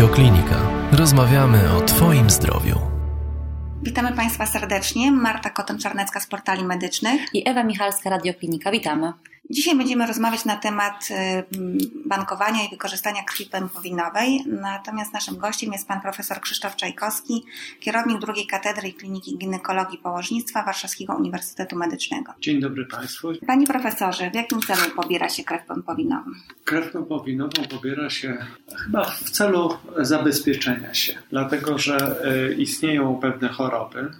Radioklinika. Rozmawiamy o Twoim zdrowiu. Witamy Państwa serdecznie. Marta Koton-Czarnecka z Portali Medycznych. I Ewa Michalska, Radioklinika. Witamy. Dzisiaj będziemy rozmawiać na temat y, bankowania i wykorzystania krwi pępowinowej. Natomiast naszym gościem jest pan profesor Krzysztof Czajkowski, kierownik drugiej katedry Kliniki Ginekologii i Położnictwa Warszawskiego Uniwersytetu Medycznego. Dzień dobry Państwu. Panie profesorze, w jakim celu pobiera się krew pępowinową? Krew pępowinową pobiera się chyba w celu zabezpieczenia się, dlatego że y, istnieją pewne choroby,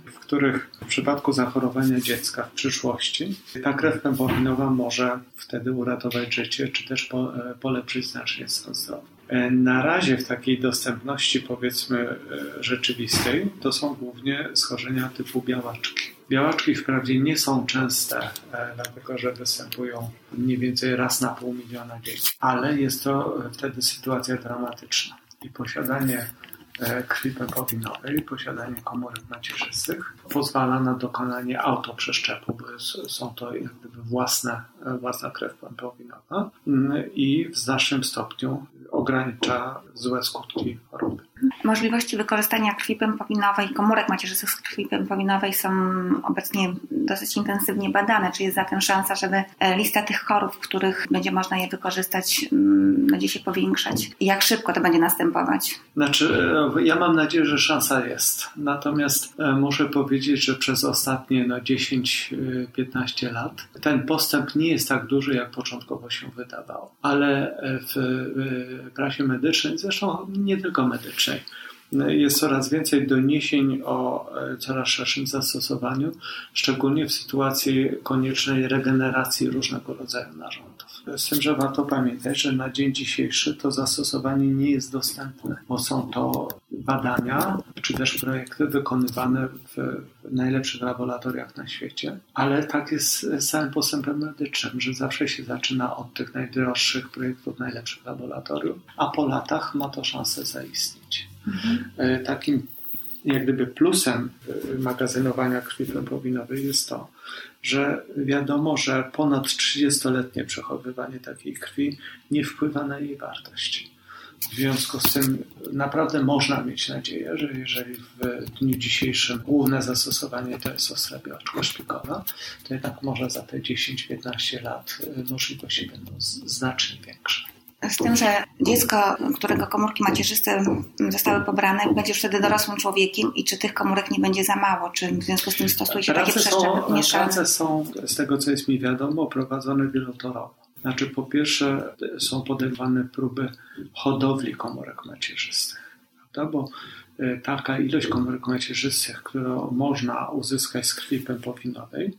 w których w przypadku zachorowania dziecka w przyszłości ta krew pępowinowa może wtedy uratować życie, czy też po, e, polepszyć znacznie stan zdrowia. E, na razie w takiej dostępności, powiedzmy, e, rzeczywistej, to są głównie schorzenia typu białaczki. Białaczki wprawdzie nie są częste, dlatego że występują mniej więcej raz na pół miliona dzieci, ale jest to wtedy sytuacja dramatyczna. I posiadanie krwi pępowinowej, posiadanie komórek macierzystych pozwala na dokonanie autoprzeszczepu, bo są to jak gdyby własne, e, własna krew pępowinowa mm, i w znacznym stopniu ogranicza złe skutki choroby. Możliwości wykorzystania krwi pępowinowej, komórek macierzystych z krwi pępowinowej są obecnie dosyć intensywnie badane. Czy jest zatem szansa, żeby e, lista tych chorób, w których będzie można je wykorzystać, mm, będzie się powiększać? Jak szybko to będzie następować? Znaczy, e, ja mam nadzieję, że szansa jest. Natomiast e, muszę powiedzieć, że przez ostatnie no, 10-15 lat ten postęp nie jest tak duży, jak początkowo się wydawało. Ale w prasie medycznej, zresztą nie tylko medycznej, jest coraz więcej doniesień o e, coraz szerszym zastosowaniu, szczególnie w sytuacji koniecznej regeneracji różnego rodzaju narządów. Z tym, że warto pamiętać, że na dzień dzisiejszy to zastosowanie nie jest dostępne, bo są to badania czy też projekty wykonywane w najlepszych laboratoriach na świecie, ale tak jest z całym postępem medycznym, że zawsze się zaczyna od tych najdroższych projektów najlepszych laboratoriów, a po latach ma to szansę zaistnieć. Mhm. Takim jak gdyby plusem e, magazynowania krwi pępowinowej jest to, że wiadomo, że ponad 30-letnie przechowywanie takiej krwi nie wpływa na jej wartość. W związku z tym naprawdę można mieć nadzieję, że jeżeli w dniu dzisiejszym główne zastosowanie to jest ostra szpikowa, to jednak może za te 10-15 lat e, możliwości będą znacznie większe. Z tym, że dziecko, którego komórki macierzyste zostały pobrane, będzie już wtedy dorosłym człowiekiem i czy tych komórek nie będzie za mało? Czy w związku z tym stosuje się prace takie przeszczepy mieszane? Prace są, z tego co jest mi wiadomo, prowadzone wielotorowo. Znaczy, po pierwsze, są podejmowane próby hodowli komórek macierzystych, prawda? bo e, taka ilość komórek macierzystych, którą można uzyskać z krwi pępowinowej,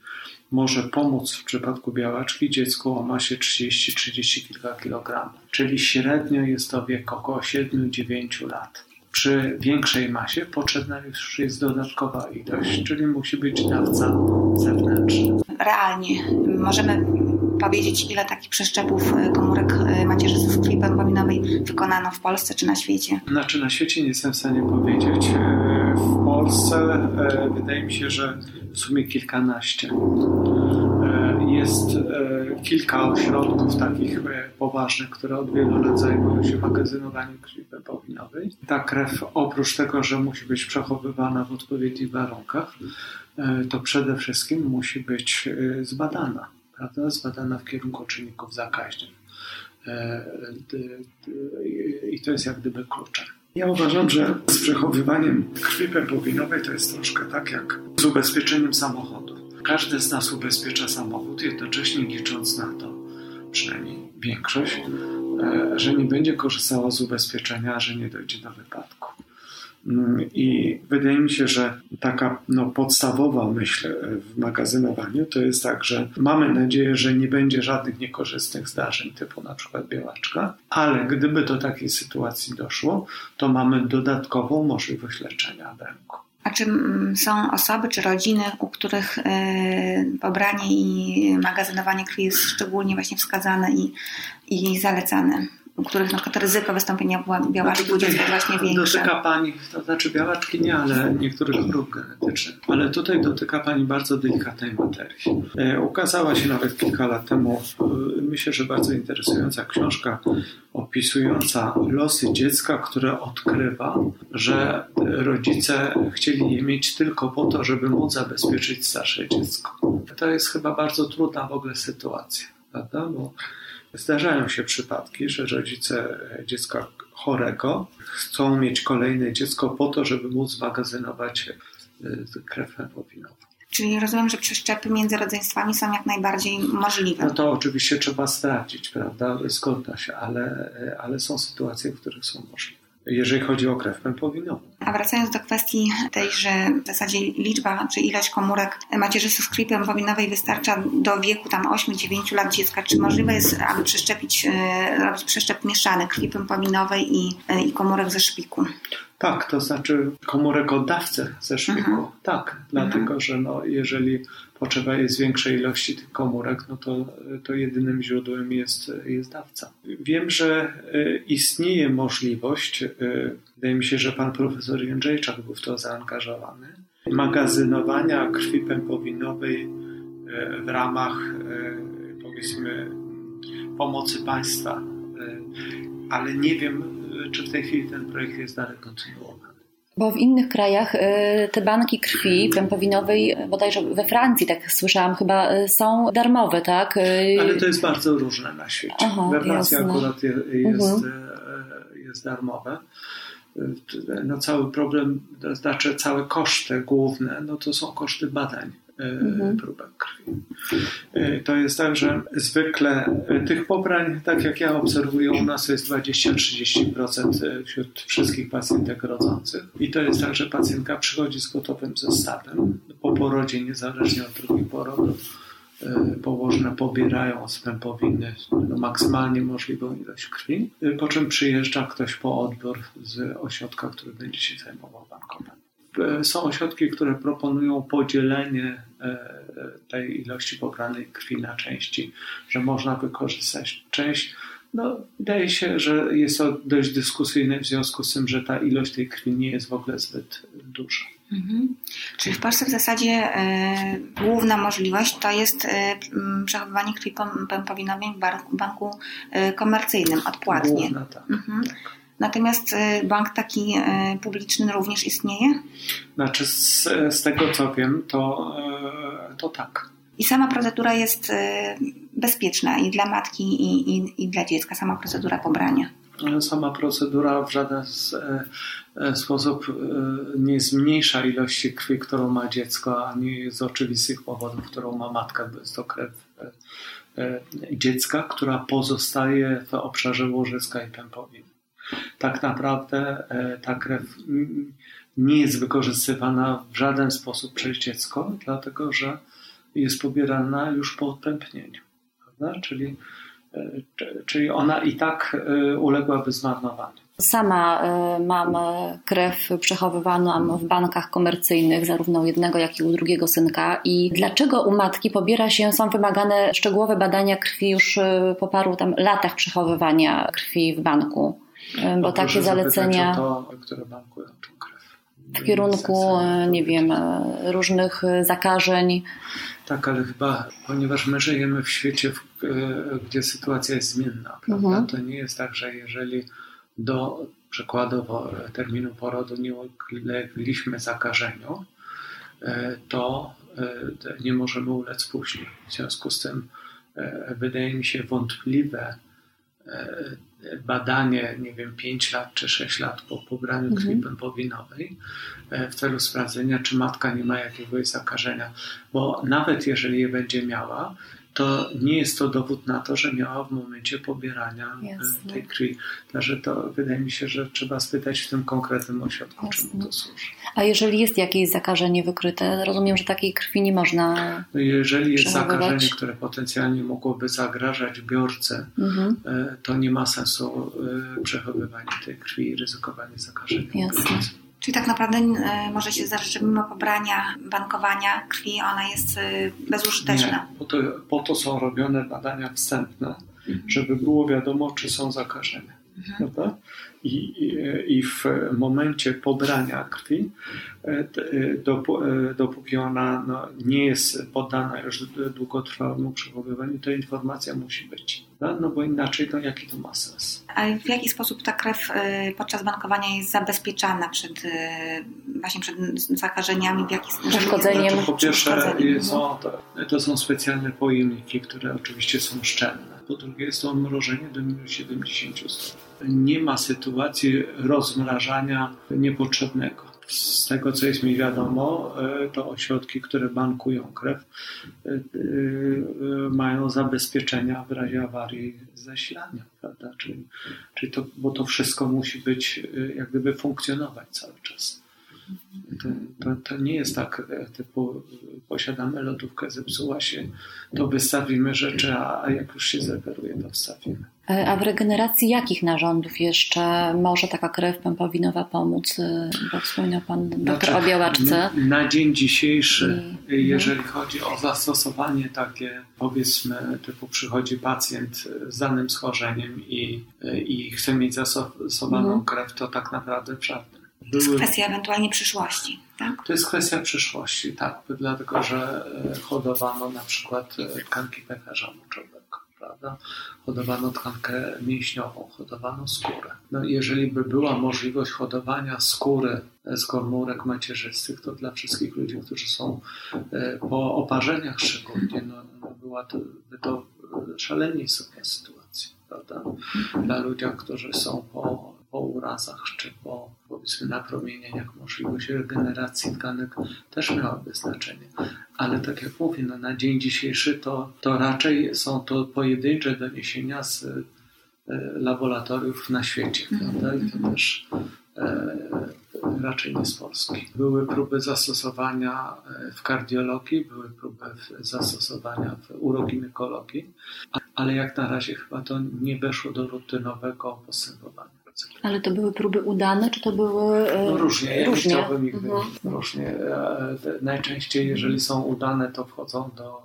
może pomóc w przypadku białaczki dziecku o masie 30-30 kilka kilogramów, czyli średnio jest to wiek około 7-9 lat. Przy większej masie potrzebna już jest dodatkowa ilość, czyli musi być dawca zewnętrzny. Realnie możemy powiedzieć, ile takich przeszczepów e, komórek e, macierzystych krwi pępowinowej wykonano w Polsce czy na świecie? Znaczy na świecie nie jestem w stanie powiedzieć. E, w Polsce wydaje mi się, że w sumie kilkanaście. Jest kilka ośrodków takich poważnych, które od wielu lat zajmują się magazynowaniem krwi pępowinowej. Ta krew oprócz tego, że musi być przechowywana w odpowiednich warunkach, to przede wszystkim musi być zbadana prawda, zbadana w kierunku czynników zakaźnych. E, I to jest jak gdyby kluczem. Ja uważam, że z przechowywaniem krwi pępowinowej to jest troszkę tak jak z ubezpieczeniem samochodu. Każdy z nas ubezpiecza samochód, jednocześnie licząc na to, przynajmniej większość, e, że nie będzie korzystała z ubezpieczenia, że nie dojdzie do wypadku. Mm, I wydaje mi się, że taka no, podstawowa myśl w magazynowaniu to jest tak, że mamy nadzieję, że nie będzie żadnych niekorzystnych zdarzeń, typu na przykład białaczka, ale gdyby do takiej sytuacji doszło, to mamy dodatkową możliwość leczenia ręku. A czy mm, są osoby czy rodziny, u których y, pobranie i magazynowanie krwi jest szczególnie właśnie wskazane i, i zalecane? U których na przykład ryzyko wystąpienia białaczki znaczy jest właśnie większe. Dotyka Pani, to znaczy białaczki nie, ale niektórych chorób genetycznych. Ale tutaj dotyka Pani bardzo delikatnej materii. E, ukazała się nawet kilka lat temu, e, myślę, że bardzo interesująca książka opisująca losy dziecka, które odkrywa, że rodzice chcieli je mieć tylko po to, żeby móc zabezpieczyć starsze dziecko. To jest chyba bardzo trudna w ogóle sytuacja, prawda? Bo zdarzają się przypadki, że rodzice dziecka chorego chcą mieć kolejne dziecko po to, żeby móc magazynować e, krew wędrowinową. Czyli rozumiem, że przeszczepy między rodzeństwami są jak najbardziej możliwe. No to oczywiście trzeba sprawdzić, prawda? Zgoda się, ale, ale są sytuacje, w których są możliwe jeżeli chodzi o krew pępowinową. A wracając do kwestii tej, że w zasadzie liczba czy ilość komórek macierzystych z krwi pępowinowej wystarcza do wieku tam 8-9 lat dziecka, czy możliwe jest, aby przeszczepić, e, robić przeszczep mieszany krwi pępowinowej i, e, i komórek ze szpiku? Tak, to znaczy komórek oddawcy ze szpiku. Mhm. Tak, dlatego że no, jeżeli potrzeba jest większej ilości tych komórek, no to, to jedynym źródłem jest, jest dawca. Wiem, że e, istnieje możliwość, e, wydaje mi się, że pan profesor Jędrzejczak był w to zaangażowany, magazynowania krwi pępowinowej e, w ramach powiedzmy pomocy państwa. Ale nie wiem, czy w tej chwili ten projekt jest dalej kontynuowany. Bo w innych krajach y, te banki krwi pępowinowej, bodajże we Francji, tak słyszałam, chyba y, są darmowe, tak? Y, Ale to jest bardzo różne na świecie. Aha, we Francji jasne. akurat jest, mhm. jest darmowe. No cały problem, to znaczy całe koszty główne, no to są koszty badań mhm. próbek krwi. E, to jest tak, że zwykle e, tych pobrań, tak jak ja obserwuję u nas, jest 20-30% e, wśród wszystkich pacjentek rodzących. I to jest tak, że pacjentka przychodzi z gotowym zestawem po porodzie, niezależnie od drugiej porodu położne pobierają z pępowiny no, maksymalnie możliwą ilość krwi, po czym przyjeżdża ktoś po odbiór z ośrodka, który będzie się zajmował bankomatem. Są ośrodki, które proponują podzielenie e, tej ilości pobranej krwi na części, że można wykorzystać część. No, wydaje się, że jest to dość dyskusyjne w związku z tym, że ta ilość tej krwi nie jest w ogóle zbyt duża. Mhm. Czyli w Polsce w zasadzie e, główna możliwość to jest e, przechowywanie krwi pępowinowej w banku e, komercyjnym odpłatnie. Główna, tak. Mhm. tak. Natomiast y, bank taki y, publiczny również istnieje? Znaczy, z, z tego co wiem, to, y, to tak. I sama procedura jest bezpieczna i dla matki, i, i, i dla dziecka, sama procedura pobrania. Sama procedura w żaden sposób nie zmniejsza ilości krwi, którą ma dziecko, ani z oczywistych powodów, którą ma matka, bo jest to krew dziecka, która pozostaje w obszarze łożyska i pępowin tak naprawdę e, ta krew nie jest wykorzystywana w żaden sposób przez dziecko, dlatego że jest pobierana już po odpępnieniu. Prawda? Czyli, e, czyli ona i tak e, uległaby zmarnowaniu. Sama mam krew przechowywaną w bankach komercyjnych, zarówno u jednego, jak i u drugiego synka. I dlaczego u matki pobiera się, są wymagane szczegółowe badania krwi już po paru tam latach przechowywania krwi w banku? Bo takie zalecenia to, które bankują tą krew. w kierunku, e, nie wiem, e, różnych e, zakażeń. Tak, ale chyba, ponieważ my żyjemy w świecie, gdzie sytuacja jest zmienna, prawda? Mhm. To nie jest tak, że jeżeli do przykładowo terminu porodu nie ulegliśmy zakażeniu, to nie możemy ulec później. W związku z tym wydaje mi się wątpliwe badanie, nie wiem, 5 lat czy 6 lat po pobraniu krwi mhm. pępowinowej e, w celu sprawdzenia, czy matka nie ma jakiegoś zakażenia. Bo nawet jeżeli je będzie miała, to nie jest to dowód na to, że miała w momencie pobierania e, Jasne. tej krwi. Także to wydaje mi się, że trzeba spytać w tym konkretnym ośrodku, Jasne. czemu to służy. A jeżeli jest jakieś zakażenie wykryte, rozumiem, że takiej krwi nie można. No jeżeli jest zakażenie, które potencjalnie mogłoby zagrażać biorce, mhm. E, to nie ma sensu e, przechowywania tej krwi i ryzykowanie zakażenia. Jasne. Czyli tak naprawdę e, może się zdarzyć, że mimo pobrania, bankowania krwi ona jest e, bezużyteczna. Nie, po to, po to są robione badania wstępne, żeby było wiadomo, czy są zakażenia. Mhm. Prawda? I, i, w momencie pobrania krwi, e, e, e, dopóki ona no, nie jest poddana już długotrwałemu przechowywaniu, to informacja musi być. No bo inaczej to jaki to ma sens? Ale w jaki sposób ta krew podczas bankowania jest zabezpieczana przed właśnie przed zakażeniami, w jaki sposób? Przeszkodzeniem. Znaczy, po pierwsze są, to, to są specjalne pojemniki, które oczywiście są szczelne. Po drugie jest to odmrożenie do minus 70 stopni nie ma sytuacji rozmrażania niepotrzebnego. Z tego, co jest mi wiadomo, e, to ośrodki, które bankują krew, e, e, mają zabezpieczenia w razie awarii zasilania, prawda? Czyli, czyli to, bo to wszystko musi być, jak gdyby funkcjonować cały czas. To, to, to, nie jest tak typu posiadamy lodówkę, zepsuła się, to wystawimy rzeczy, a, a jak już się zreperuje, to wstawimy. E, a w regeneracji jakich narządów jeszcze może taka krew pępowinowa pomóc? E, bo wspomniał Pan doktor znaczy, o białaczce. Na dzień dzisiejszy, I, jeżeli no. chodzi o zastosowanie takie, powiedzmy, typu przychodzi pacjent z danym schorzeniem i, i chce mieć zastosowaną mhm. krew, to tak naprawdę żadnym. To jest kwestia ewentualnie przyszłości, tak? To jest kwestia przyszłości, tak, dlatego że e, hodowano na przykład tkanki pęcherza moczowego prawda? Hodowano tkankę mięśniową, hodowano skórę. No jeżeli by była możliwość hodowania skóry z komórek macierzystych, to dla wszystkich ludzi, którzy są e, po oparzeniach szczególnie, no, no była to, by to szalenie istotna sytuacja, prawda? Dla ludzi, którzy są po po urazach czy po powiedzmy napromienieniach możliwość regeneracji tkanek też miałaby znaczenie. Ale tak jak mówię, no, na dzień dzisiejszy to, to raczej są to pojedyncze doniesienia z e, laboratoriów na świecie, prawda? I to też e, raczej nie z Polski. Były próby zastosowania e, w kardiologii, były próby zastosowania w uroginekologii, ale jak na razie chyba to nie weszło do rutynowego postępowania. Ale to były próby udane, czy to były. E, no różnie, ja różnie. chciałbym ich mhm. różnie. E, najczęściej, jeżeli są udane, to wchodzą do,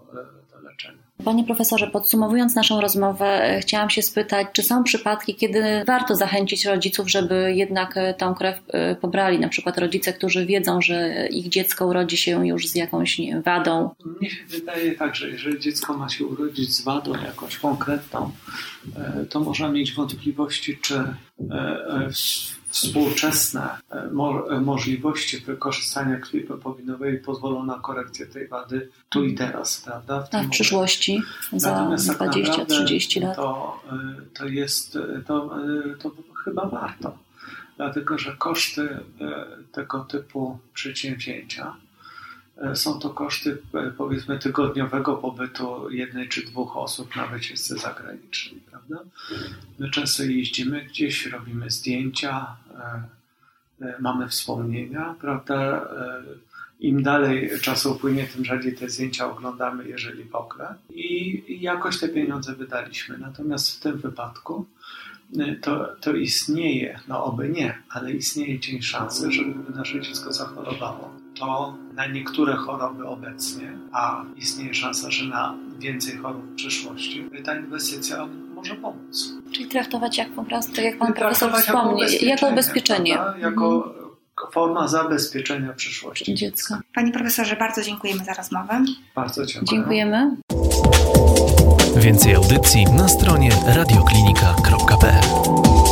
e, do leczenia. Panie profesorze, podsumowując naszą rozmowę, chciałam się spytać, czy są przypadki, kiedy warto zachęcić rodziców, żeby jednak tą krew pobrali? Na przykład rodzice, którzy wiedzą, że ich dziecko urodzi się już z jakąś wadą. Mnie się wydaje tak, że jeżeli dziecko ma się urodzić z wadą jakąś konkretną, to można mieć wątpliwości, czy E, e, współczesne e, możliwości wykorzystania krwi pepowinowej pozwolą na korekcję tej wady tu i teraz, prawda? W, tak, w przyszłości za 20-30 tak lat. To, to jest, to, to chyba warto, dlatego że koszty tego typu przedsięwzięcia E, są to koszty e, powiedzmy tygodniowego pobytu jednej czy dwóch osób na wycieczce zagranicznej, prawda? My często jeździmy gdzieś, robimy zdjęcia, e, mamy wspomnienia, prawda? Im dalej czasu upłynie, tym rzadziej te zdjęcia oglądamy, jeżeli w ogóle. I jakoś te pieniądze wydaliśmy. Natomiast w tym wypadku to, to istnieje, no oby nie, ale istnieje cień szansy, żeby nasze dziecko zachorowało. To na niektóre choroby obecnie, a istnieje szansa, że na więcej chorób w przyszłości, ta inwestycja może pomóc. Czyli traktować jak po prostu, jak pan profesor wspomniał, jako ubezpieczenie. Jako, jako forma zabezpieczenia przyszłości dziecka. Panie profesorze, bardzo dziękujemy za rozmowę. Bardzo dziękuję. Dziękujemy. Więcej audycji na stronie radioklinika.pl